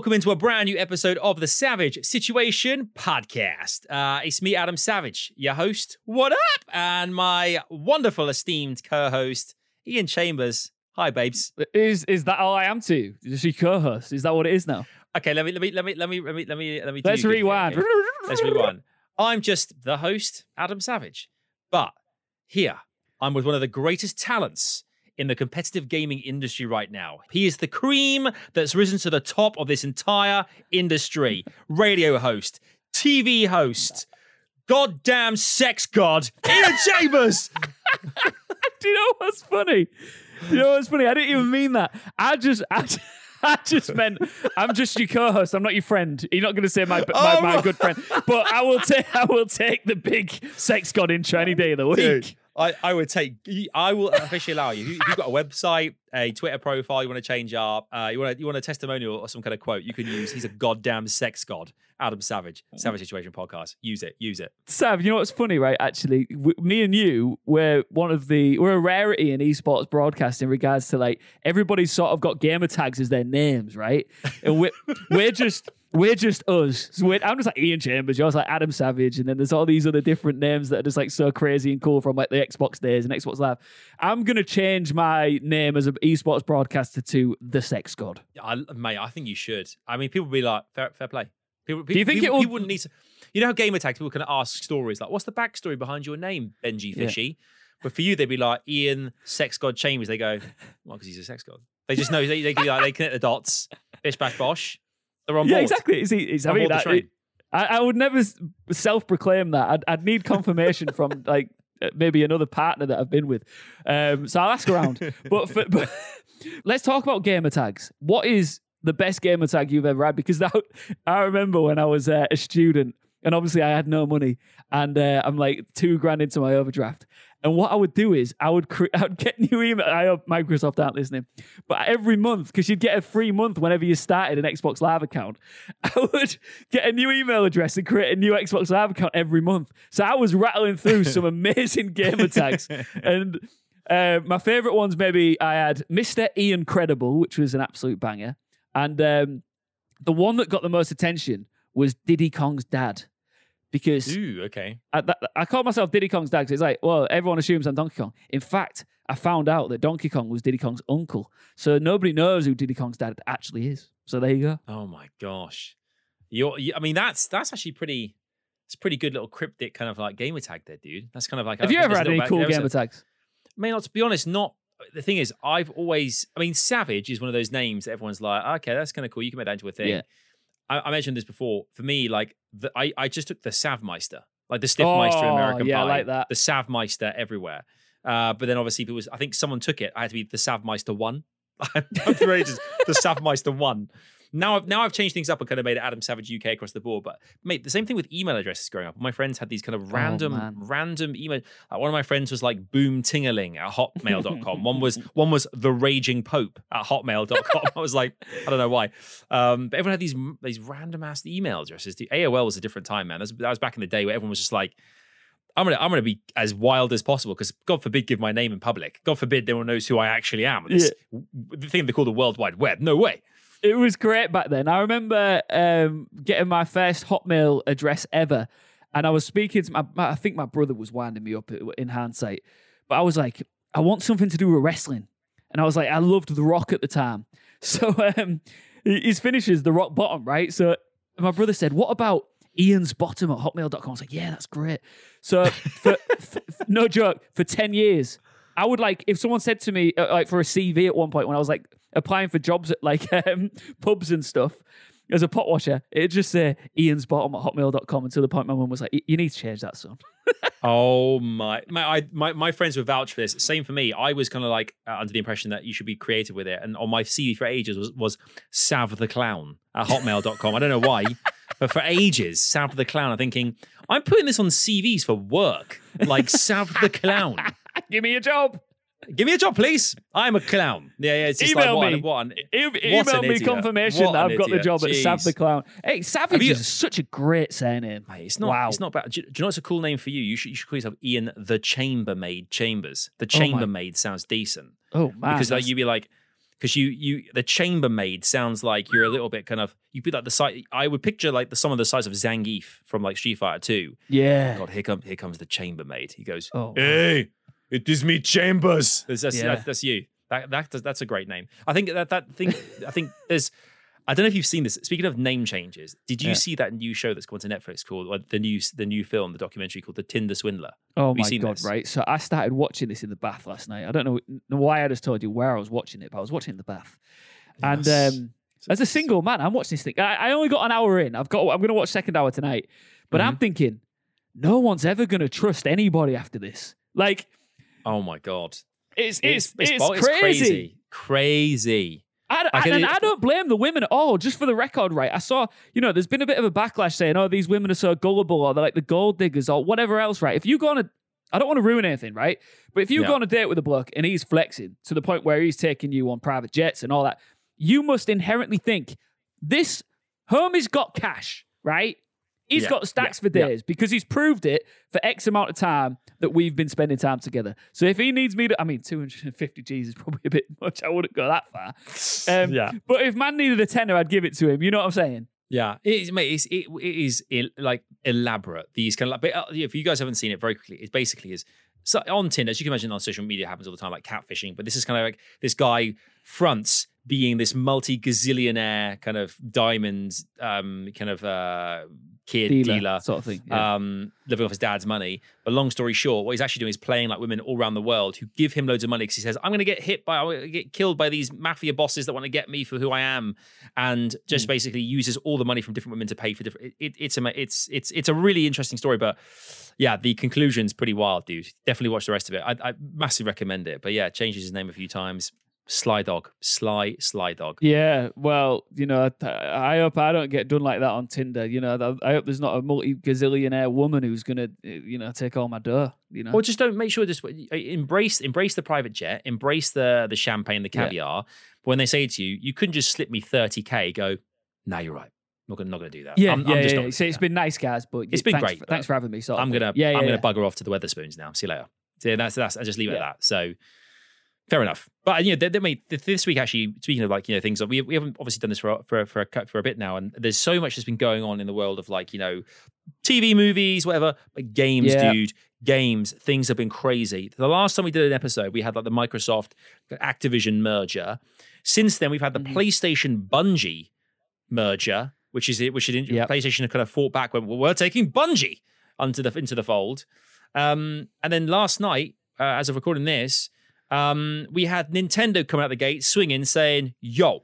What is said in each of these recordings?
Welcome into a brand new episode of the Savage Situation Podcast. Uh, it's me, Adam Savage, your host. What up? And my wonderful, esteemed co-host, Ian Chambers. Hi, babes. Is is that all I am to? Is she co-host? Is that what it is now? Okay, let me let me let me let me let me let me let me. Let's here, rewind. okay? Let's rewind. I'm just the host, Adam Savage, but here I'm with one of the greatest talents in the competitive gaming industry right now. He is the cream that's risen to the top of this entire industry. Radio host, TV host, goddamn sex god, Ian Chambers. Do you know what's funny? Do you know what's funny? I didn't even mean that. I just, I, just- I just meant I'm just your co-host. I'm not your friend. You're not going to say my my, Oh my my- good friend, but I will take I will take the big sex god intro any day of the week. Dude, I, I would take. I will officially allow you. If you've got a website, a Twitter profile, you want to change up, uh, you want to, you want a testimonial or some kind of quote, you can use. He's a goddamn sex god, Adam Savage, Savage Situation Podcast. Use it, use it. Sav, you know what's funny, right? Actually, w- me and you, we're one of the we're a rarity in esports broadcast in regards to like everybody's sort of got gamer tags as their names, right? And we're we're just we're just us. So we're, I'm just like Ian Chambers, you're like Adam Savage, and then there's all these other different names that are just like so crazy and cool from like the Xbox days and Xbox Live. I'm gonna change my name as an esports broadcaster to the Sex God. I, mate, I think you should. I mean, people be like, fair, fair play. People, do you think people, it will- people wouldn't need to. You know how gamer tags people can ask stories like, "What's the backstory behind your name, Benji Yeah. Fishy?" But for you, they'd be like Ian Sex God Chambers. They go, "Well, because he's a sex god." They just know they they, can like, they connect the dots. Bish bash bosh. They're on Yeah, board. exactly. It's, it's, I mean, board the that. I, I would never self-proclaim that. I'd, I'd need confirmation from like uh, maybe another partner that I've been with. Um, so I'll ask around. but, for, but let's talk about gamer tags. What is the best gamer tag you've ever had? Because that, I remember when I was uh, a student, and obviously I had no money, and uh, I'm like two grand into my overdraft. And what I would do is I would cre- I would get new email. I hope Microsoft aren't listening, but every month because you'd get a free month whenever you started an Xbox Live account, I would get a new email address and create a new Xbox Live account every month. So I was rattling through some amazing gamer tags, and uh, my favorite ones maybe I had Mister Ian Credible, which was an absolute banger, and um, the one that got the most attention was Diddy Kong's dad. Because Ooh, okay. I, that, I call myself Diddy Kong's dad it's like, well, everyone assumes I'm Donkey Kong. In fact, I found out that Donkey Kong was Diddy Kong's uncle. So nobody knows who Diddy Kong's dad actually is. So there you go. Oh my gosh. You're. You, I mean, that's that's actually pretty. It's pretty good little cryptic kind of like gamer tag there, dude. That's kind of like. Have a- you ever had any back- cool gamer a- tags? I mean, not to be honest, not. The thing is, I've always. I mean, Savage is one of those names that everyone's like, okay, that's kind of cool. You can make that into a thing. Yeah. I, I mentioned this before. For me, like, the, I I just took the Savmeister, like the Stiffmeister Oh, American yeah, I Pie, like that. The Savmeister everywhere. Uh, but then obviously, people was, I think someone took it. I had to be the Savmeister one. I'm for ages, the Savmeister one. Now I've now I've changed things up and kind of made it Adam Savage UK across the board. But mate, the same thing with email addresses growing up. My friends had these kind of random, Oh, random email. Like one of my friends was like boom tingaling at hotmail.com. one was one was the raging pope at hotmail.com. I was like, I don't know why. Um, but everyone had these these random ass email addresses. The AOL was a different time, man. That was, that was back in the day where everyone was just like, I'm gonna I'm gonna be as wild as possible because God forbid give my name in public. God forbid no one knows who I actually am. This the thing they call the World Wide Web. No way. It was great back then. I remember um, getting my first Hotmail address ever, and I was speaking to my, my- I think my brother was winding me up in hindsight, but I was like, I want something to do with wrestling, and I was like, I loved The Rock at the time, so um, his finishes The Rock Bottom, right? So my brother said, "What about Ian's Bottom at Hotmail.com?" I was like, "Yeah, that's great." So for, no joke, for ten years. I would like if someone said to me uh, like for a CV at one point when I was like applying for jobs at like um, pubs and stuff as a pot washer, it'd just say Ian's bottom at hotmail.com until the point my mum was like, You need to change that, son. Oh my, my, I, my, my friends would vouch for this. Same for me. I was kind of like uh, under the impression that you should be creative with it. And on my CV for ages was, was Sav the Clown at hotmail.com. I don't know why, but for ages, Sav the Clown, I'm thinking, I'm putting this on CVs for work. Like Sav the Clown. Give me a job. Give me a job, please. I'm a clown. Yeah, yeah. It's just Email like, me. What, an- E- email an me idiot. confirmation What that I've got the idiot. job at Sav the Clown. Hey, Savage you- is such a great surname. Mate, it's not. Wow. It's not bad. Do you, do you know what's a cool name for you? You should, you should call yourself Ian the Chambermaid Chambers. The Oh Chambermaid sounds decent Oh man, because like you'd be like, because you you the Chambermaid sounds like you're a little bit kind of you'd be like the size. I would picture like the some of the size of Zangief from like Street Fighter Two. yeah. Oh God, here comes here comes the Chambermaid. He goes, Oh, Hey, it is me, Chambers. That's that's, Yeah. that's, that's you. That, that that's a great name. I think that that thing. I think there's. I don't know if you've seen this. Speaking of name changes, did you Yeah. see that new show that's coming to Netflix called or the new the new film, the documentary called The Tinder Swindler? Oh Have you my seen god! this? Right, so I started watching this in the bath last night. I don't know, know why I just told you where I was watching it, but I was watching it in the bath. And um, as a single man, I'm watching this thing. I, I only got an hour in. I've got. I'm going to watch second hour tonight, but I'm Mm-hmm. thinking, no one's ever going to trust anybody after this. Like, Oh my god, it's it's it's, bo- crazy. crazy, crazy. I, I I- and I don't blame the women at all. Just for the record, right? I saw, you know, there's been a bit of a backlash saying, "Oh, these women are so gullible," or they're like the gold diggers, or whatever else, right? If you go on a, I don't want to ruin anything, right? But if you Yeah. go on a date with a bloke and he's flexing to the point where he's taking you on private jets and all that, you must inherently think this homie's got cash, right? He's Yeah, got stacks yeah, for yeah. days because he's proved it for X amount of time that we've been spending time together. So if he needs me to, I mean, 250 G's is probably a bit much. I wouldn't go that far. Um, Yeah. But if man needed a tenner, I'd give it to him. You know what I'm saying? Yeah, it is, mate. It's, it, it is like elaborate. These kind of like, but uh, if you guys haven't seen it very quickly, it basically is so on Tinder. As you can imagine, on social media happens all the time, like catfishing. But this is kind of like this guy fronts being this multi gazillionaire kind of diamonds, um, kind of uh, kid Dealer, dealer, sort of thing. Yeah. um, living off his dad's money. But long story short, what he's actually doing is playing like women all around the world who give him loads of money because he says, "I'm going to get hit by, I'm going to get killed by these mafia bosses that want to get me for who I am," and just basically uses all the money from different women to pay for different. It, it, it's a it's it's it's a really interesting story, but yeah, the conclusion's pretty wild, dude. Definitely watch the rest of it. I, I massively recommend it. But yeah, changes his name a few times. Sly Dog, Sly Sly Dog. yeah, well, you know, I I hope I don't get done like that on Tinder. You know, I hope there's not a multi gazillionaire woman who's gonna, you know, take all my dough. You know, Or just don't make sure just uh, embrace embrace the private jet, embrace the the champagne, the Yeah. caviar. But when they say to you, you couldn't just slip me 30k, go, nah, you're right. I'm not gonna not gonna do that. yeah, I'm, yeah, I'm just yeah. not So it's that. been nice, guys, but It's been thanks great, For, thanks for having me. So I'm gonna yeah, yeah, I'm yeah. gonna bugger off to the Wetherspoons now. See you later. So that's that's I just leave it Yeah. at that. So fair enough. But you know, they, they this week actually. Speaking of like you know things, we we haven't obviously done this for for for a, for a bit now, and there's so much that's been going on in the world of like you know TV, movies, whatever. But games, Yeah. dude, games. Things have been crazy. The last time we did an episode, we had like the Microsoft Activision merger. Since then, we've had the Mhm. PlayStation Bungie merger, which is it, which is Yep. PlayStation have kind of fought back when well, we're taking Bungie onto the into the fold. Um, and then last night, uh, as of recording this, um, we had Nintendo come out the gate swinging, saying, "Yo,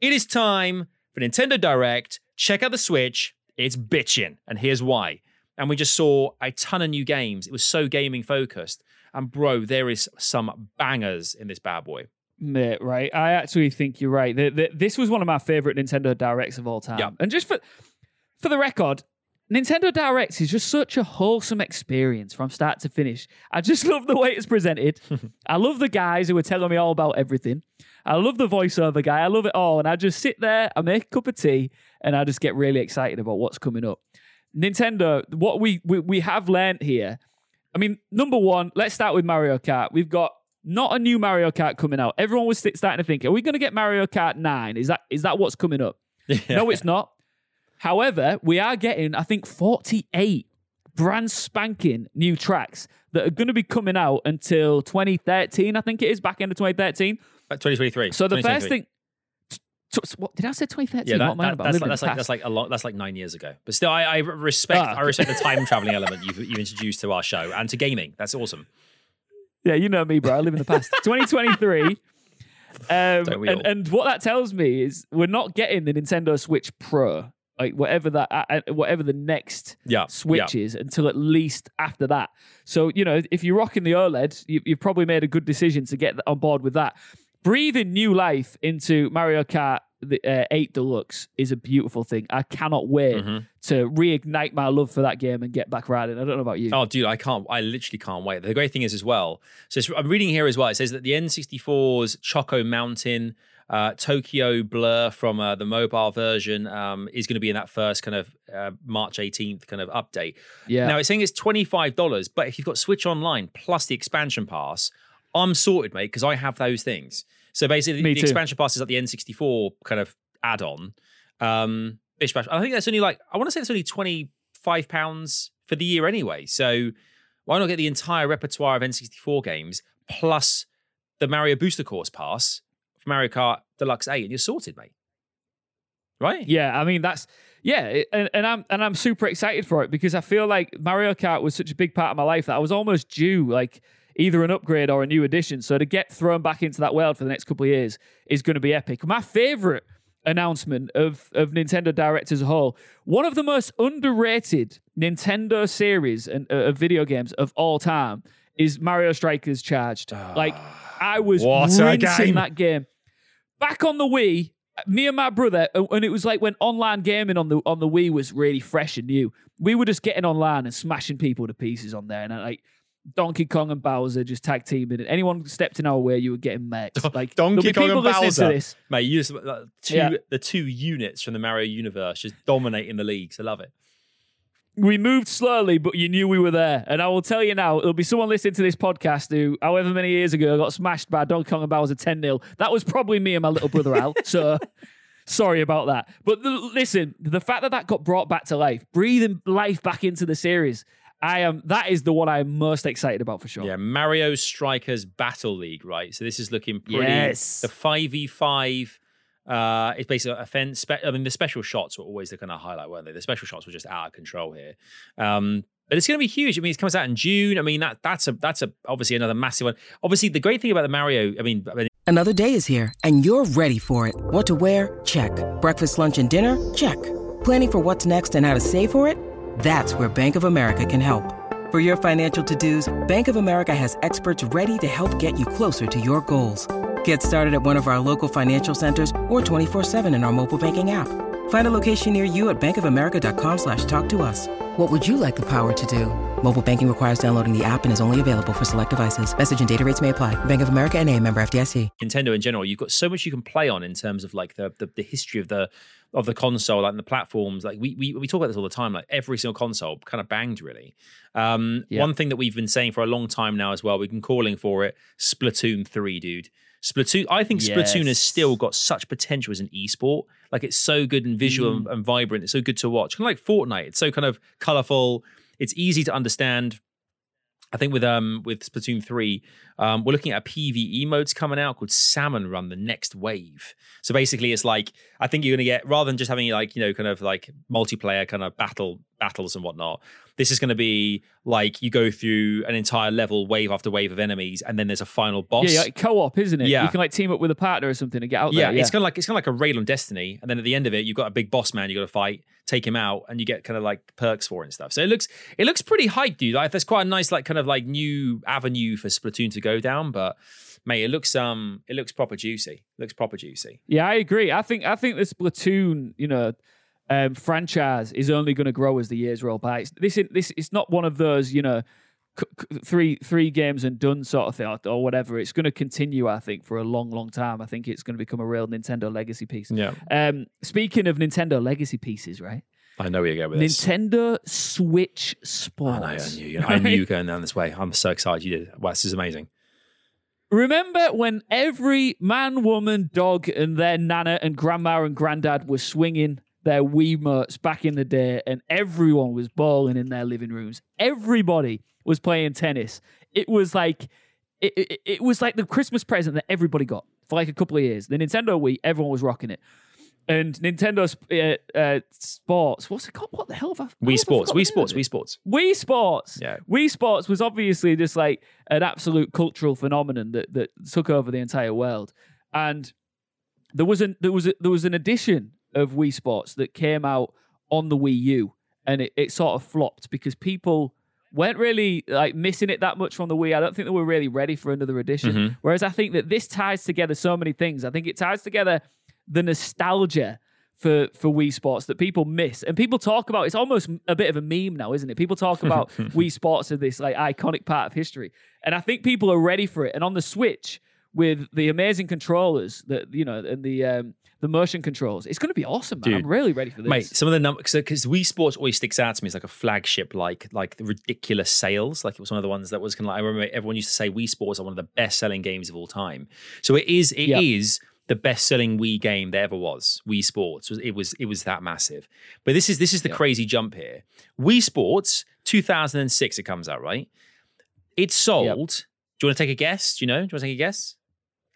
it is time for Nintendo Direct. Check out the Switch. It's bitching, and here's why." And we just saw a ton of new games. It was so gaming focused. And bro, there is some bangers in this bad boy. Mate, right. I actually think you're right. The, the, this was one of my favorite Nintendo Directs of all time. Yeah. And just for for the record, Nintendo Directs is just such a wholesome experience from start to finish. I just love the way it's presented. I love the guys who are telling me all about everything. I love the voiceover guy. I love it all. And I just sit there, I make a cup of tea, and I just get really excited about what's coming up. Nintendo, what we, we, we have learned here, I mean, number one, let's start with Mario Kart. We've got not a new Mario Kart coming out. Everyone was starting to think, are we going to get Mario Kart 9? Is that is that what's coming up? No, it's not. However, we are getting, I think, 48 brand spanking new tracks that are going to be coming out until 2013, I think it is, back end of 2013. Uh, 2023. So the first thing. t- t- what, did I say 2013? Yeah, that, what am I that- about? that's, like, that's like that's like a lot. That's like nine years ago. But still, I, I respect Ah. I respect the time traveling element you've you introduced to our show and to gaming. That's awesome. Yeah, you know me, bro. I live in the past. 2023. Um, Don't we and, and what that tells me is we're not getting the Nintendo Switch Pro, like whatever that, uh, whatever the next Yeah, Switch yeah. is, until at least after that. So you know, if you're rocking the OLED, you, you've probably made a good decision to get on board with that. Breathing new life into Mario Kart the, uh, 8 Deluxe is a beautiful thing. I cannot wait Mhm. to reignite my love for that game and get back riding. I don't know about you. Oh, dude, I can't. I literally can't wait. The great thing is as well. So it's, I'm reading here as well. It says that the N64's Choco Mountain, uh, Tokyo Blur from uh, the mobile version um, is going to be in that first kind of uh, March 18th kind of update. yeah. Now it's saying it's twenty five dollars, but if you've got Switch Online plus the expansion pass, I'm sorted, mate, because I have those things. So basically, Me the too. expansion pass is like the N64 kind of add-on. Um, bish bash. I think that's only like I want to say it's only twenty five pounds for the year anyway. So why not get the entire repertoire of N64 games plus the Mario Booster Course pass for Mario Kart Deluxe 8 and you're sorted, mate. Right? Yeah, I mean that's yeah, and, and I'm and I'm super excited for it because I feel like Mario Kart was such a big part of my life that I was almost due like either an upgrade or a new addition. So to get thrown back into that world for the next couple of years is going to be epic. My favorite announcement of of Nintendo Direct as a whole, one of the most underrated Nintendo series and uh, of video games of all time is Mario Strikers Charged. like I was What rinsing game. that game back on the Wii, me and my brother, uh, and it was like when online gaming on the on the Wii was really fresh and new. We were just getting online and smashing people to pieces on there, and uh, like Donkey Kong and Bowser just tag teaming. it. Anyone stepped in our way, you were getting met. Like Donkey Kong people and listening Bowser. this. Mate, you just uh, two Yeah. the two units from the Mario universe just dominating the leagues. I love it. We moved slowly, but you knew we were there. And I will tell you now, there'll be someone listening to this podcast who, however many years ago, got smashed by Donkey Kong and Bowser 10 0. That was probably me and my little brother Al. so sorry about that. But the, listen, the fact that that got brought back to life, breathing life back into the series, I am that is the one I'm most excited about for sure. Yeah, Mario Strikers Battle League, right? So this is looking pretty. Yes. The five v five. Uh, it's basically a fence. Spe- I mean, the special shots were always the kind of highlight, weren't they? The special shots were just out of control here. Um, but it's going to be huge. I mean, it comes out in June. I mean, that that's a that's a obviously another massive one. Obviously, the great thing about the Mario, I mean, I mean Another day is here, and you're ready for it. What to wear? Check. Breakfast, lunch, and dinner? Check. Planning for what's next and how to save for it? That's where Bank of America can help. For your financial to-dos, Bank of America has experts ready to help get you closer to your goals. Get started at one of our local financial centers or 24-7 in our mobile banking app. Find a location near you at bankofamerica.com slash talk to us. What would you like the power to do? Mobile banking requires downloading the app and is only available for select devices. Message and data rates may apply. Bank of America and a member FDIC. Nintendo in general, you've got so much you can play on in terms of like the the, the history of the of the console, like and the platforms. Like we, we we talk about this all the time. Like every single console kind of banged really. Um, Yeah. One thing that we've been saying for a long time now as well, we've been calling for it. Splatoon three, dude. Splatoon. I think Splatoon has still got such potential as an esport. Like it's so good and visual Mm. and, and vibrant. It's so good to watch. Kind of like Fortnite. It's so kind of colorful. It's easy to understand. I think with um with Splatoon three, um, we're looking at a PVE modes coming out called Salmon Run: The Next Wave. So basically, it's like I think you're gonna get rather than just having like you know kind of like multiplayer kind of battle battles and whatnot. This is going to be like you go through an entire level, wave after wave of enemies, and then there's a final boss. Yeah, like co-op, isn't it? Yeah. You can like team up with a partner or something to get out yeah, there. it's kind of like it's kind of like a rail on Destiny, and then at the end of it, you've got a big boss man you got to fight, take him out, and you get kind of like perks for it and stuff. So it looks it looks pretty hyped, dude. Like there's quite a nice like kind of like new avenue for Splatoon to go down, but mate, it looks um it looks proper juicy. It looks proper juicy. Yeah, I agree. I think I think the Splatoon, you know, um, franchise is only going to grow as the years roll by. It's, this is- this it's not one of those, you know, c- c- three three games and done sort of thing or, or whatever. It's going to continue, I think, for a long, long time. I think it's going to become a real Nintendo legacy piece. Yeah, Um, speaking of Nintendo legacy pieces, right? I know where you go with this. Nintendo Switch I know, I knew, I knew you were going down this way. I'm so excited you did. Wow, this is amazing. Remember when every man, woman, dog, and their nana and grandma and granddad were swinging their Wiimotes back in the day, and everyone was balling in their living rooms. Everybody was playing tennis. It was like it, it, it was like the Christmas present that everybody got for like a couple of years. The Nintendo Wii, everyone was rocking it. And Nintendo uh, uh, Sports, what's it called? What the hell have I? Wii Sports, Wii Sports? Wii Sports. Wii Sports. Yeah. Wii Sports was obviously just like an absolute cultural phenomenon that, that took over the entire world. and there was an there was a, there was an edition of Wii Sports that came out on the Wii U, and it, it sort of flopped because people weren't really like missing it that much from the Wii. I don't think they were really ready for another edition. Mm-hmm. Whereas I think that this ties together so many things. I think it ties together the nostalgia for for Wii Sports that people miss and people talk about. It's almost a bit of a meme now, isn't it? People talk about Wii Sports as this like iconic part of history, and I think people are ready for it. And on the Switch with the amazing controllers that you know and the um, the motion controls, it's going to be awesome. Man. Dude. I'm really ready for this. Mate, some of the numbers because Wii Sports always sticks out to me as like a flagship, like like the ridiculous sales. Like it was one of the ones that was kind of like I remember everyone used to say Wii Sports are one of the best selling games of all time. So it is it is Yeah. the best selling Wii game there ever was. Wii Sports was it was it was that massive. But this is this is the crazy jump here. Wii Sports 2006 it comes out right. It sold. Do you want to take a guess? Do you know? Do you want to take a guess?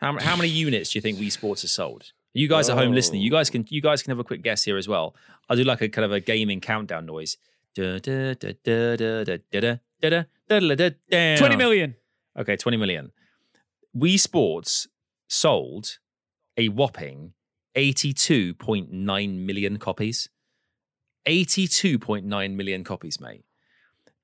How, how many units do you think Wii Sports has sold? You guys oh. at home listening, you guys can you guys can have a quick guess here as well. I'll do like a kind of a gaming countdown noise. 20 million. Okay, 20 million. Wii Sports sold a whopping 82.9 million copies. 82.9 million copies, mate.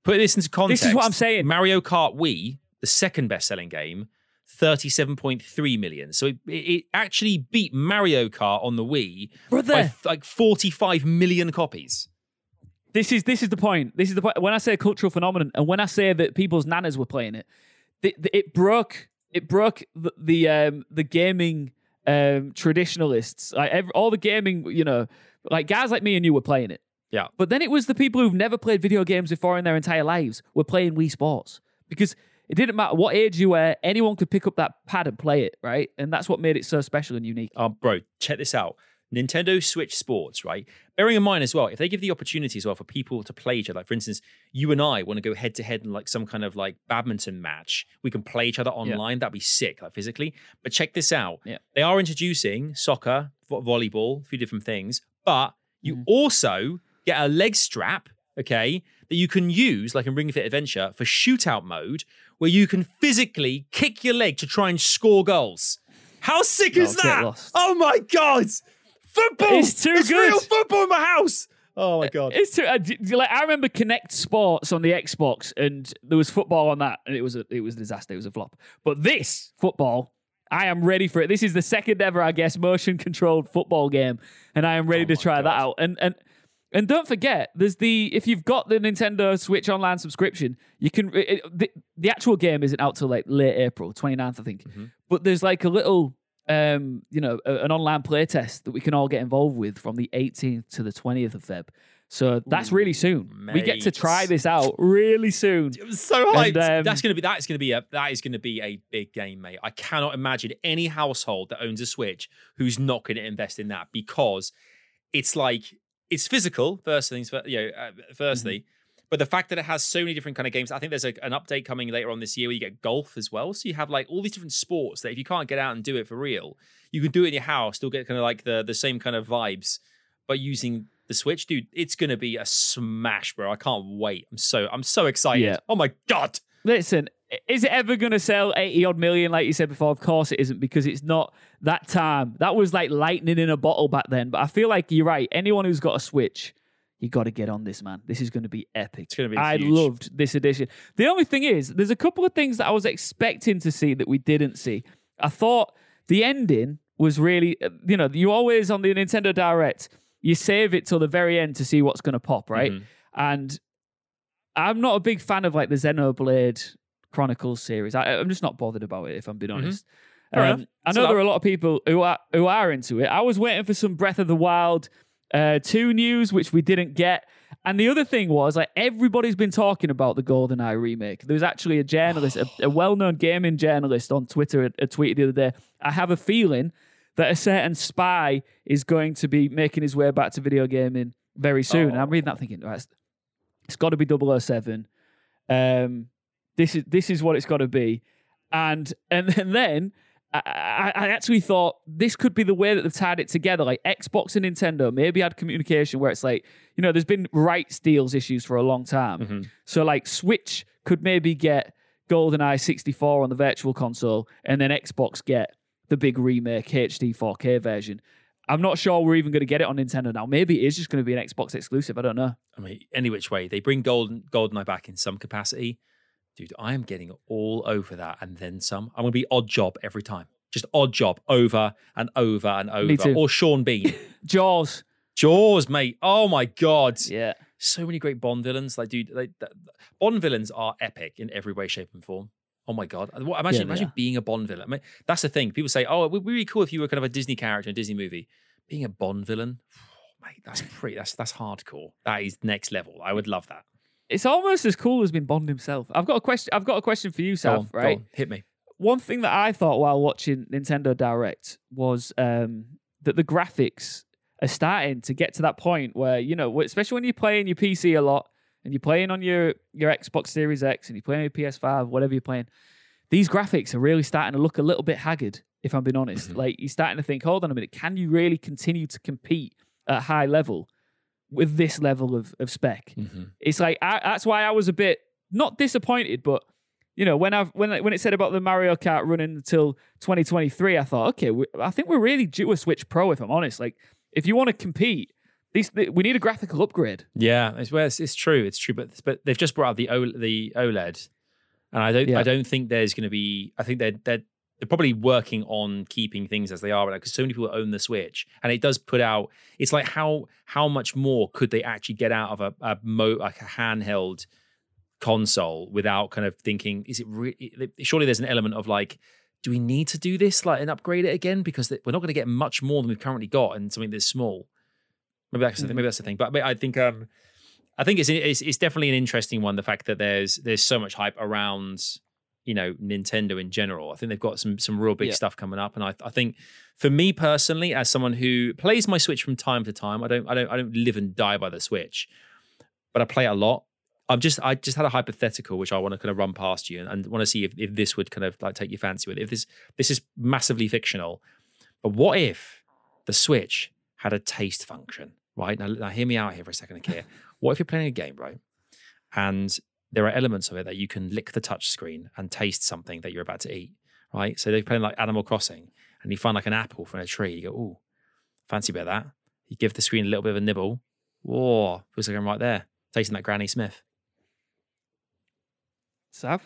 Put this into context. This is what I'm saying. Mario Kart Wii, the second best selling game, 37.3 million. So it, it actually beat Mario Kart on the Wii by Brother. f- like 45 million copies. This is this is the point. This is the point. When I say a cultural phenomenon, and when I say that people's nanas were playing it, th- th- it broke it broke the the, um, the gaming um, traditionalists. Like every, all the gaming, you know, like guys like me and you were playing it. Yeah. But then it was the people who've never played video games before in their entire lives were playing Wii Sports because it didn't matter what age you were, anyone could pick up that pad and play it, right? And that's what made it so special and unique. Oh, bro, check this out. Nintendo Switch Sports, right? Bearing in mind as well, if they give the opportunity as well for people to play each other, like for instance, you and I want to go head to head in like some kind of like badminton match, we can play each other online. That'd be sick, like physically. But check this out. Yeah. They are introducing soccer, vo- volleyball, a few different things, but you Mm-hmm. also get a leg strap, okay, that you can use, like in Ring Fit Adventure, for shootout mode, where you can physically kick your leg to try and score goals. How sick is that? Oh my god! Football! It's too it's good. real football in my house! Oh my god. It's too, uh, d- d- like I remember Kinect Sports on the Xbox, and there was football on that, and it was a it was a disaster. It was a flop. But this football, I am ready for it. This is the second ever, I guess, motion controlled football game, and I am ready Oh to try that out. And and and don't forget, there's the if you've got the Nintendo Switch Online subscription, you can it, it- the, the actual game isn't out till like late April, 29th, I think. Mm-hmm. But there's like a little um, you know, a- an online playtest that we can all get involved with from the 18th to the 20th of Feb. So that's really soon. We get to try this out really soon. I'm so hyped. And, um, that's gonna be that's gonna be a that is gonna be a big game, mate. I cannot imagine any household that owns a Switch who's not gonna invest in that because it's like it's physical. First things, first, you know, uh, firstly, but the fact that it has so many different kind of games. I think there's a, an update coming later on this year where you get golf as well. So you have like all these different sports that if you can't get out and do it for real, you can do it in your house. Still get kind of like the the same kind of vibes, but using the Switch, dude, it's gonna be a smash, bro. I can't wait. I'm so I'm so excited. Yeah. Oh my god. Listen, is it ever going to sell 80 odd million, like you said before? Of course it isn't, because it's not that time. That was like lightning in a bottle back then. But I feel like you're right. Anyone who's got a Switch, you got to get on this, man. This is going to be epic. It's gonna be I huge. loved this edition. The only thing is, there's a couple of things that I was expecting to see that we didn't see. I thought the ending was really, uh, you know, you always on the Nintendo Direct, you save it till the very end to see what's going to pop, right? Mhm. And I'm not a big fan of like the Xenoblade Chronicles series. I, I'm just not bothered about it, if I'm being honest. Mm-hmm. Um. I know there are a lot of people who are who are into it. I was waiting for some Breath of the Wild uh, two news, which we didn't get. And the other thing was like everybody's been talking about the GoldenEye remake. There was actually a journalist, a, a well-known gaming journalist on Twitter, a, a tweet the other day. I have a feeling that a certain spy is going to be making his way back to video gaming very soon. And I'm reading that thinking, it's- it's got to be 007. Um, this is this is what it's got to be, and and, and then I, I, actually thought this could be the way that they've tied it together. Like Xbox and Nintendo maybe had communication where it's like you know there's been rights deals issues for a long time, mm-hmm. so like Switch could maybe get GoldenEye 64 on the Virtual Console, and then Xbox get the big remake HD 4K version. I'm not sure we're even going to get it on Nintendo now. Maybe it is just going to be an Xbox exclusive. I don't know. I mean, any which way, they bring Golden GoldenEye back in some capacity. Dude, I am getting all over that and then some. I'm going to be Oddjob every time. Just Oddjob over and over and over. too. Or Sean Bean. Jaws. Jaws, mate. Oh my God. Yeah. So many great Bond villains. Like, dude, like, th- Bond villains are epic in every way, shape, and form. Oh my God. What- Imagine, Yeah, imagine being a Bond villain. I mean, that's the thing. People say, oh, it would be really cool if you were kind of a Disney character in a Disney movie. Being a Bond villain, mate, that's pretty, that's, that's hardcore. That is next level. I would love that. It's almost as cool as being Bond himself. I've got a question. I've got a question for you, Sav. on, right? on, hit me. One thing that I thought while watching Nintendo Direct was um, that the graphics are starting to get to that point where you know, especially when you're playing your PC a lot and you're playing on your your Xbox Series X and you're playing your PS5, whatever you're playing, these graphics are really starting to look a little bit haggard. If I'm being honest, Mhm. like you're starting to think, hold on a minute, can you really continue to compete at a high level with this level of, of spec? Mm-hmm. It's like I, that's why I was a bit not disappointed, but you know when I've when when it said about the Mario Kart running until 2023, I thought, okay, we, I think we're really due a Switch Pro. If I'm honest, like if you want to compete, these we need a graphical upgrade. Yeah, it's, well, it's, it's true. It's true, but but they've just brought out the o, the OLED, and I don't Yeah. I don't think there's going to be. I think they're they're they're probably working on keeping things as they are because so many people own the Switch, and it does put out. It's like how how much more could they actually get out of a, a mo like a handheld console without kind of thinking, is it really? Surely there's an element of like. Do we need to do this, like, and upgrade it again? Because we're not going to get much more than we've currently got, and something that's small. Maybe that's the, maybe that's the thing. But, but I think um, I think it's, it's it's definitely an interesting one. The fact that there's there's so much hype around you know Nintendo in general. I think they've got some some real big Yeah. stuff coming up, and I I think for me personally, as someone who plays my Switch from time to time, I don't I don't I don't live and die by the Switch, but I play it a lot. I'm just I just had a hypothetical which I want to kind of run past you and, and want to see if, if this would kind of like take your fancy with it. If this this is massively fictional, but what if the Switch had a taste function, right? Now, now hear me out here for a second, okay? what if you're playing a game, right? And there are elements of it that you can lick the touch screen and taste something that you're about to eat, right? So they're playing like Animal Crossing and you find like an apple from a tree. You go, ooh, fancy bit of that. You give the screen a little bit of a nibble. Whoa, feels like I'm right there, tasting that Granny Smith. Sav,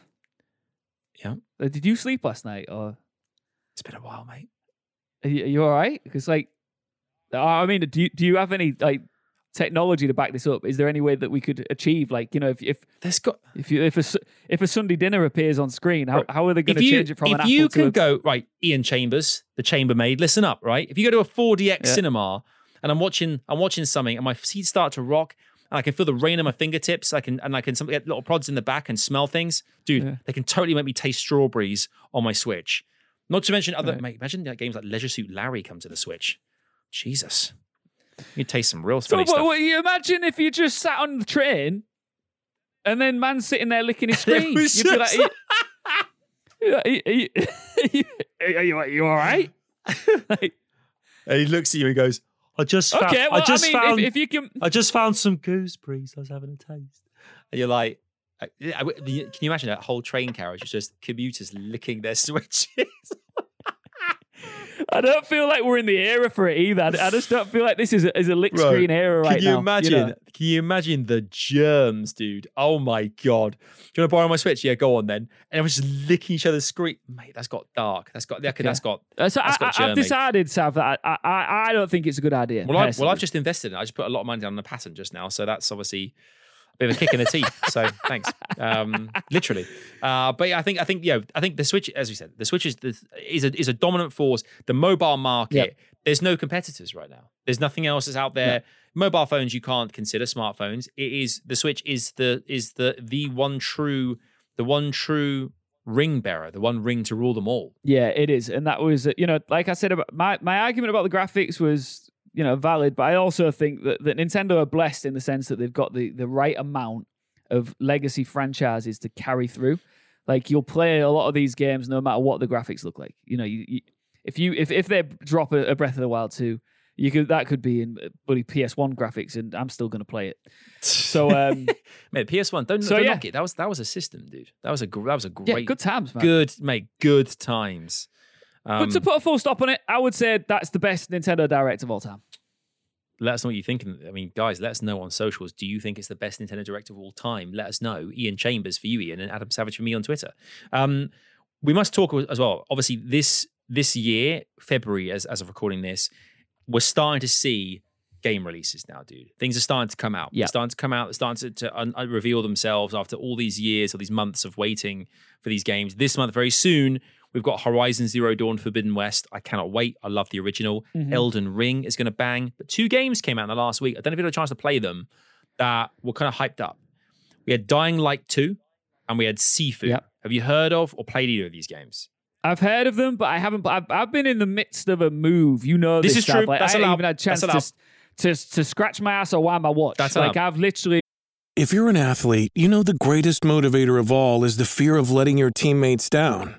Yeah. Uh, did you sleep last night or It's been a while, mate. are you, are you all right? Because like, I mean, do you do you have any like technology to back this up? Is there any way that we could achieve like you know if if There's got if you if a if a Sunday dinner appears on screen, how, how are they going to change it from if an apple you can a, go right, Ian Chambers, the chambermaid, listen up, right? If you go to a 4DX Yeah. cinema and I'm watching I'm watching something and my feet start to rock and I can feel the rain on my fingertips, I can and I can some, get little prods in the back and smell things, dude. Yeah. They can totally make me taste strawberries on my Switch. Not to mention other Right. mate, imagine games like Leisure Suit Larry come to the Switch. Jesus, you taste some real So funny what, stuff. what, you imagine if you just sat on the train and then man sitting there licking his screen? You'd be like, "Are you- are you, are you, are you, all right? Like, And he looks at you and goes, "I just found, okay, well, I just mean, found if, if you can, I just found some gooseberries. I was having a taste. And you're like, uh, I- can you imagine that whole train carriage is just commuters licking their switches? I don't feel like we're in the era for it either. I, I just don't feel like this is a, is a lick Bro, screen era right now. can you now. imagine? know? Can you imagine the germs, dude? Oh my god! Do you want to borrow my switch? Yeah, go on then. And everyone's just licking each other's screen. Mate, that's got dark. That's got. Okay, that's got. Uh, so I, That's got I, I've germy. decided, Sav, that I, I, I don't think it's a good idea. Well, I, well, I've just invested in it. I just put a lot of money down on a patent just now, so that's obviously bit of a kick in the teeth. So thanks, um, literally. Uh, but yeah, I think I think you know I think the Switch, as we said, the Switch is the, is a is a dominant force. The mobile market, Yep. there's no competitors right now. There's nothing else that's out there. Mobile phones you can't consider smartphones. It is the Switch is the is the the one true the one true ring bearer, the one ring to rule them all. Yeah, it is, and that was you know, like I said, about my my argument about the graphics was you know valid, but I also think that, that Nintendo are blessed in the sense that they've got the the right amount of legacy franchises to carry through. Like you'll play a lot of these games no matter what the graphics look like. You know, you, you if you if if they drop a, a Breath of the Wild two, you could that could be in uh, bloody PS One graphics, and I'm still going to play it. So um, Mate, PS One, don't, So, don't yeah. knock it. That was that was a system, dude. That was a that was a great yeah, good times, man. good mate, good times. Um, but to put a full stop on it, I would say that's the best Nintendo Direct of all time. let us know what you think. I mean, guys, let us know on socials. Do you think it's the best Nintendo Direct of all time? Let us know. Ian Chambers for you, Ian, and Adam Savage for me on Twitter. Um, we must talk as well. Obviously, this this year, February, as as of recording this, we're starting to see game releases now, dude. Things are starting to come out. Yeah. They're starting to come out. They're starting to, to un- un- reveal themselves after all these years or these months of waiting for these games. This month, very soon, we've got Horizon Zero Dawn Forbidden West. I cannot wait. I love the original. Mhm. Elden Ring is going to bang. But two games came out in the last week. I don't know if you had a chance to play them that were kind of hyped up. We had Dying Light 2 and we had Sifu. Yep. Have you heard of or played either of these games? I've heard of them, but I haven't. I've, I've been in the midst of a move. You know, This this, is true. Sav. Like, That's I haven't even had a chance to, to to scratch my ass or wind my watch. That's like allowed. I've literally If you're an athlete, you know the greatest motivator of all is the fear of letting your teammates down.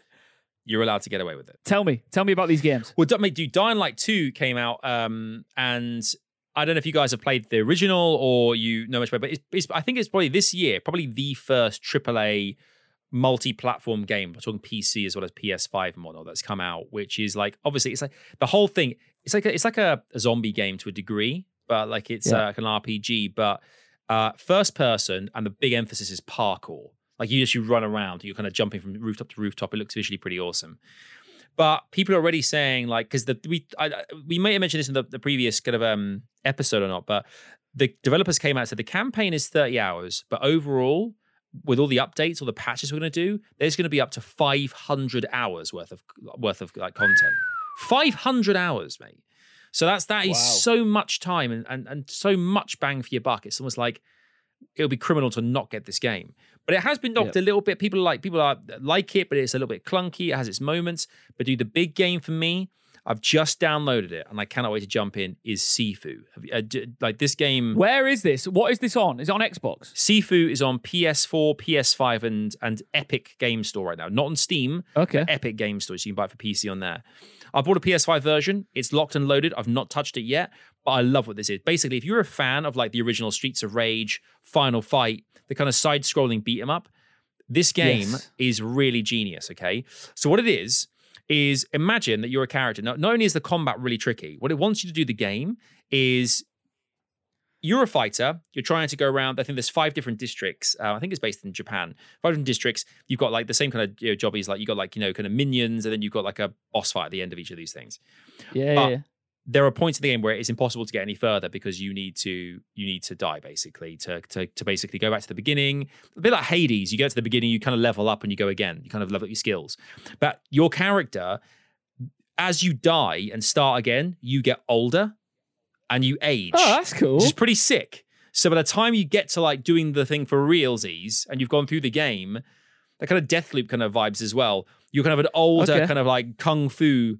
you're allowed to get away with it. tell me, tell me about these games. Well, mate, dude, Dying Light 2 came out, um, and I don't know if you guys have played the original or you know much about it, but it's, it's, I think it's probably this year, probably the first AAA multi-platform game. We're talking PC as well as PS5 model that's come out, which is like obviously it's like the whole thing. It's like a, it's like a, a zombie game to a degree, but like it's Yeah. uh, like an RPG, but uh, first person, and the big emphasis is parkour. Like you just you run around, you're kind of jumping from rooftop to rooftop. It looks visually pretty awesome. But people are already saying like because the we I, we may have mentioned this in the, the previous kind of um episode or not, but the developers came out and said the campaign is 30 hours, but overall, with all the updates, all the patches we're going to do, there's going to be up to 500 hours worth of worth of like content. 500 hours, mate. So that's that is Wow. so much time and, and and so much bang for your buck. It's almost like it would be criminal to not get this game. But it has been knocked a little bit. People are like people are like it, but it's a little bit clunky. It has its moments. But do the big game for me, I've just downloaded it and I cannot wait to jump in. Is Sifu? Uh, d- like this game? Where is this? What is this on? Is it on Xbox? Sifu is on PS4, PS5, and and Epic Game Store right now. Not on Steam. Okay. Epic Game Store, so you can buy it for PC on there. I bought a PS5 version. It's locked and loaded. I've not touched it yet, but I love what this is. Basically, if you're a fan of like the original Streets of Rage, Final Fight, the kind of side-scrolling beat 'em up, this game Yes. is really genius. Okay, so what it is is imagine that you're a character. Now, not only is the combat really tricky, what it wants you to do the game is you're a fighter. You're trying to go around. I think there's five different districts. Uh, I think it's based in Japan. Five different districts. You've got like the same kind of you know, jobbies. Like you got like you know kind of minions, and then you've got like a boss fight at the end of each of these things. Yeah. But- yeah. There are points in the game where it's impossible to get any further because you need to you need to die basically to to to basically go back to the beginning. A bit like Hades. You go to the beginning, you kind of level up and you go again. You kind of level up your skills. But your character, as you die and start again, you get older and you age Oh, that's cool. which is pretty sick. So by the time you get to like doing the thing for realsies and you've gone through the game, that kind of death loop kind of vibes as well. You're kind of an older Okay. kind of like kung fu,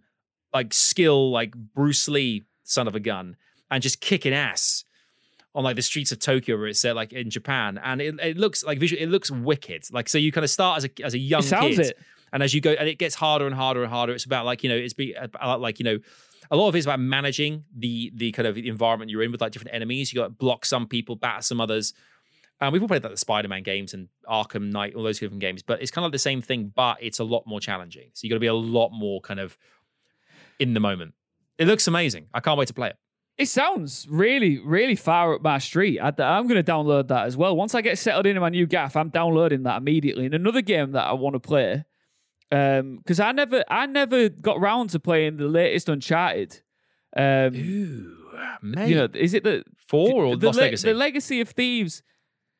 like skill, like Bruce Lee son of a gun, and just kicking ass on like the streets of Tokyo, where it's set like in Japan, and it, it looks like visual. It looks wicked. Like so, you kind of start as a as a young It sounds kid, it. and as you go, and it gets harder and harder and harder. It's about like you know, it's be about like you know, a lot of it's about managing the the kind of environment you're in with like different enemies. You got to block some people, batter some others. Um, we've all played like the Spider-Man games and Arkham Knight, all those different games, but it's kind of like the same thing, but it's a lot more challenging. So you got to be a lot more kind of in the moment. It looks amazing. I can't wait to play it. It sounds really, really far up my street. I, am going to download that as well. Once I get settled into my new gaff, I'm downloading that immediately. And another game that I want to play, because I never, I never got round to playing the latest Uncharted. Um, Ooh, mate. you know, is it the Four or the, Lost le- Legacy the Legacy of Thieves?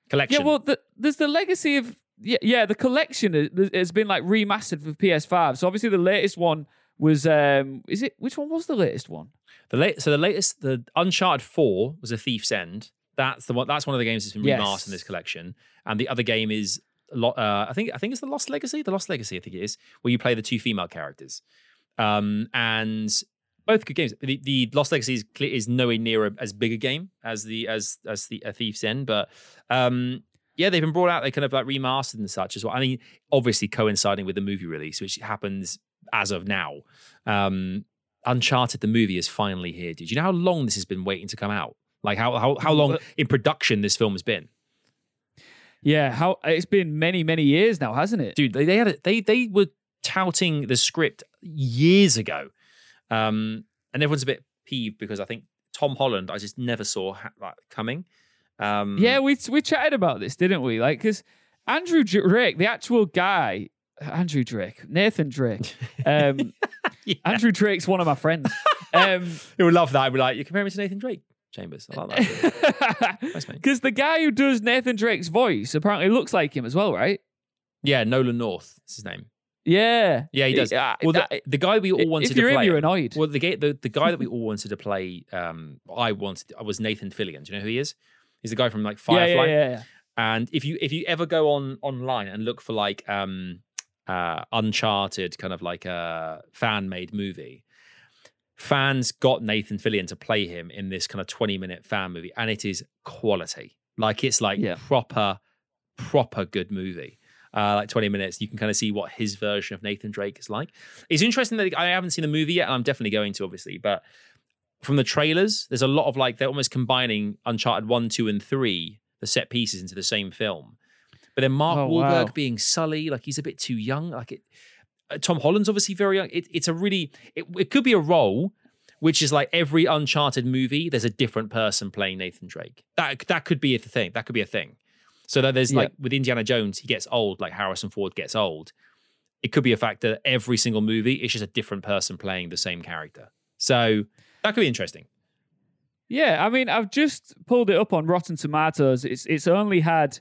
collection? Yeah, well, the, there's the Legacy of yeah, yeah, the collection has been like remastered for PS5. So obviously the latest one was um, is it which one was the latest one? The late, so the latest, the Uncharted Four was a Thief's End. That's the one. That's one of the games that's been Yes. remastered in this collection. And the other game is, a lot, uh, I think, I think it's the Lost Legacy. The Lost Legacy, I think it is, where you play the two female characters. Um, and both good games. The, the Lost Legacy is, is nowhere near a, as big a game as the as as the a Thief's End, but um, yeah, they've been brought out. They kind of like remastered and such as well. I mean, obviously coinciding with the movie release, which happens as of now. Um, Uncharted the movie is finally here. Did you know how long this has been waiting to come out? Like how how how long in production this film has been? Yeah, how it's been many many years now, hasn't it? dude. They, they had a, they they were touting the script years ago, um, and everyone's a bit peeved because I think Tom Holland I just never saw ha- like coming. Um, Yeah, we we chatted about this, didn't we? Like, because Andrew Drake, the actual guy, Andrew Drake, Nathan Drake, um, yeah. Andrew Drake's one of my friends. Um, Who would love that? I'd be like, you compare me to Nathan Drake Chambers. I like that. Because the guy who does Nathan Drake's voice apparently looks like him as well, right? yeah, Nolan North is his name. Yeah, Yeah, he does. Uh, Well, the, that- the guy we all wanted if you're to him, play. you're annoyed. Well, the, the the guy that we all wanted to play, um, I wanted I was Nathan Fillion. Do you know who he is? He's the guy from like Firefly. yeah, yeah, yeah. And if you if you ever go on online and look for like um uh Uncharted kind of like a fan made movie, fans got Nathan Fillion to play him in this kind of 20 minute fan movie, and it is quality. Like it's like Yeah. proper, proper good movie. Uh, like 20 minutes, you can kind of see what his version of Nathan Drake is like. It's interesting that I haven't seen the movie yet, and I'm definitely going to, obviously, but from the trailers, there's a lot of like they're almost combining Uncharted 1, 2, and 3, the set pieces into the same film. But then Mark Oh, Wahlberg wow. being Sully, like he's a bit too young. Like it, uh, Tom Holland's obviously very young. It, it's a really, it, it could be a role which is like every Uncharted movie, there's a different person playing Nathan Drake. That that could be a thing. That could be a thing. So that there's Yeah. like with Indiana Jones, he gets old, like Harrison Ford gets old. It could be a fact that every single movie it's just a different person playing the same character. So that could be interesting. Yeah, I mean, I've just pulled it up on Rotten Tomatoes. It's it's only had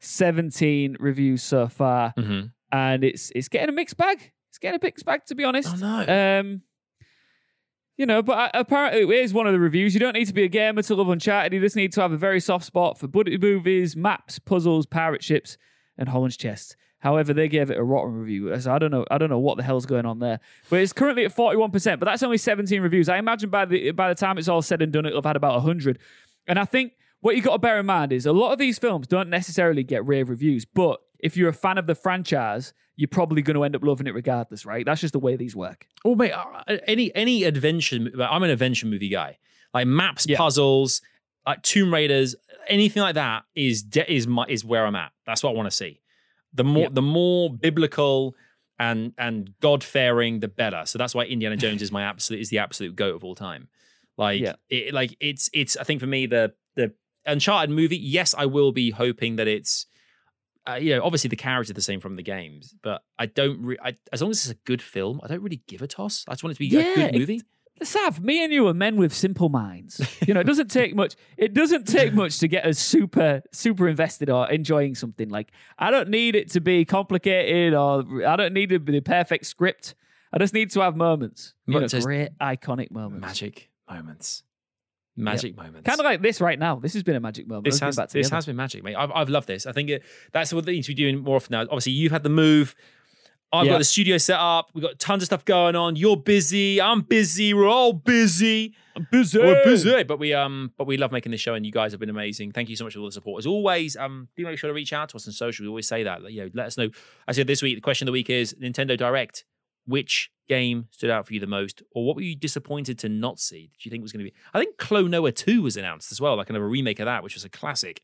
17 reviews so far, Mm-hmm. and it's it's getting a mixed bag. It's getting a mixed bag, to be honest. Oh no. Um, you know, but uh, apparently it is one of the reviews. You don't need to be a gamer to love Uncharted. You just need to have a very soft spot for buddy movies, maps, puzzles, pirate ships, and Holland's chest. However, they gave it a rotten review. So I don't know. I don't know what the hell's going on there. But it's currently at forty-one percent. But that's only seventeen reviews. I imagine by the by the time it's all said and done, it'll have had about hundred. And I think what you got to bear in mind is a lot of these films don't necessarily get rave reviews. But if you're a fan of the franchise, you're probably going to end up loving it regardless, right? That's just the way these work. Oh mate, any any adventure. I'm an adventure movie guy. Like maps, Yeah. puzzles, like Tomb Raiders, anything like that is de- is my is where I'm at. That's what I want to see. The more Yeah. the more biblical and and God fearing, the better. So that's why Indiana Jones is my absolute is the absolute goat of all time. Like Yeah. it, like it's it's I think for me the the Uncharted movie. Yes, I will be hoping that it's. Uh, you know, obviously the characters are the same from the games, but I don't. Re- I, as long as it's a good film, I don't really give a toss. I just want it to be Yeah, a good it- movie. Sav, me and you are men with simple minds. You know, it doesn't take much. It doesn't take much to get us super, super invested or enjoying something. Like, I don't need it to be complicated or I don't need it to be the perfect script. I just need to have moments. You know, great, iconic moments. Magic moments. Magic moments. Kind of like this right now. This has been a magic moment. this has this has been magic, mate. I've, I've loved this. I think it, that's what they need to be doing more often now. Obviously, you've had the move. I've Yeah. got the studio set up. We've got tons of stuff going on. You're busy. I'm busy. We're all busy. I'm busy. We're busy, but we um, but we love making this show, and you guys have been amazing. Thank you so much for all the support. As always, um, do make sure to reach out to us on social. We always say that. You know, let us know. I said this week the question of the week is Nintendo Direct. Which game stood out for you the most, or what were you disappointed to not see? Did you think was going to be? I think Klonoa Two was announced as well, like kind of a remake of that, which was a classic.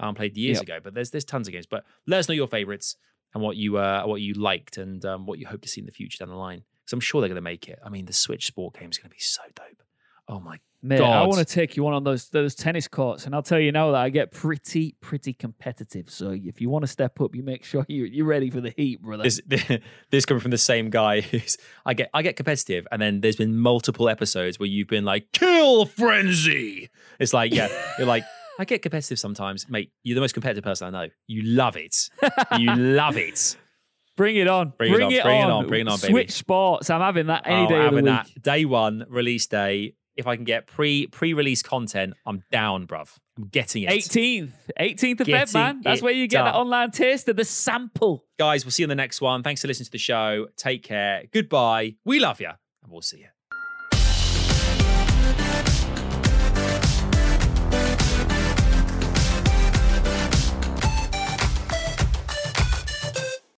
Um, played years Yep. ago, but there's there's tons of games. But let us know your favorites and what you uh what you liked and um, what you hope to see in the future down the line. Because I'm sure they're going to make it. I mean, the Switch Sport game is going to be so dope. Oh my Mate, I want to take you on on those those tennis courts, and I'll tell you now that I get pretty pretty competitive. So if you want to step up, you make sure you you're ready for the heat, brother. this this coming from the same guy who's I get I get competitive and then there's been multiple episodes where you've been like kill frenzy. It's like yeah, you're like I get competitive sometimes, mate. You're the most competitive person I know. You love it. You love it. Bring it on. Bring it on, bring it on, bring it on, baby. Switch sports. I'm having that oh, any Oh, day of the having week. that day one release day. If I can get pre pre release content, I'm down, bruv. I'm getting it. 18th. 18th of Getting Feb, man. That's where you get that online taste of the sample. Guys, we'll see you in the next one. Thanks for listening to the show. Take care. Goodbye. We love you, and we'll see you.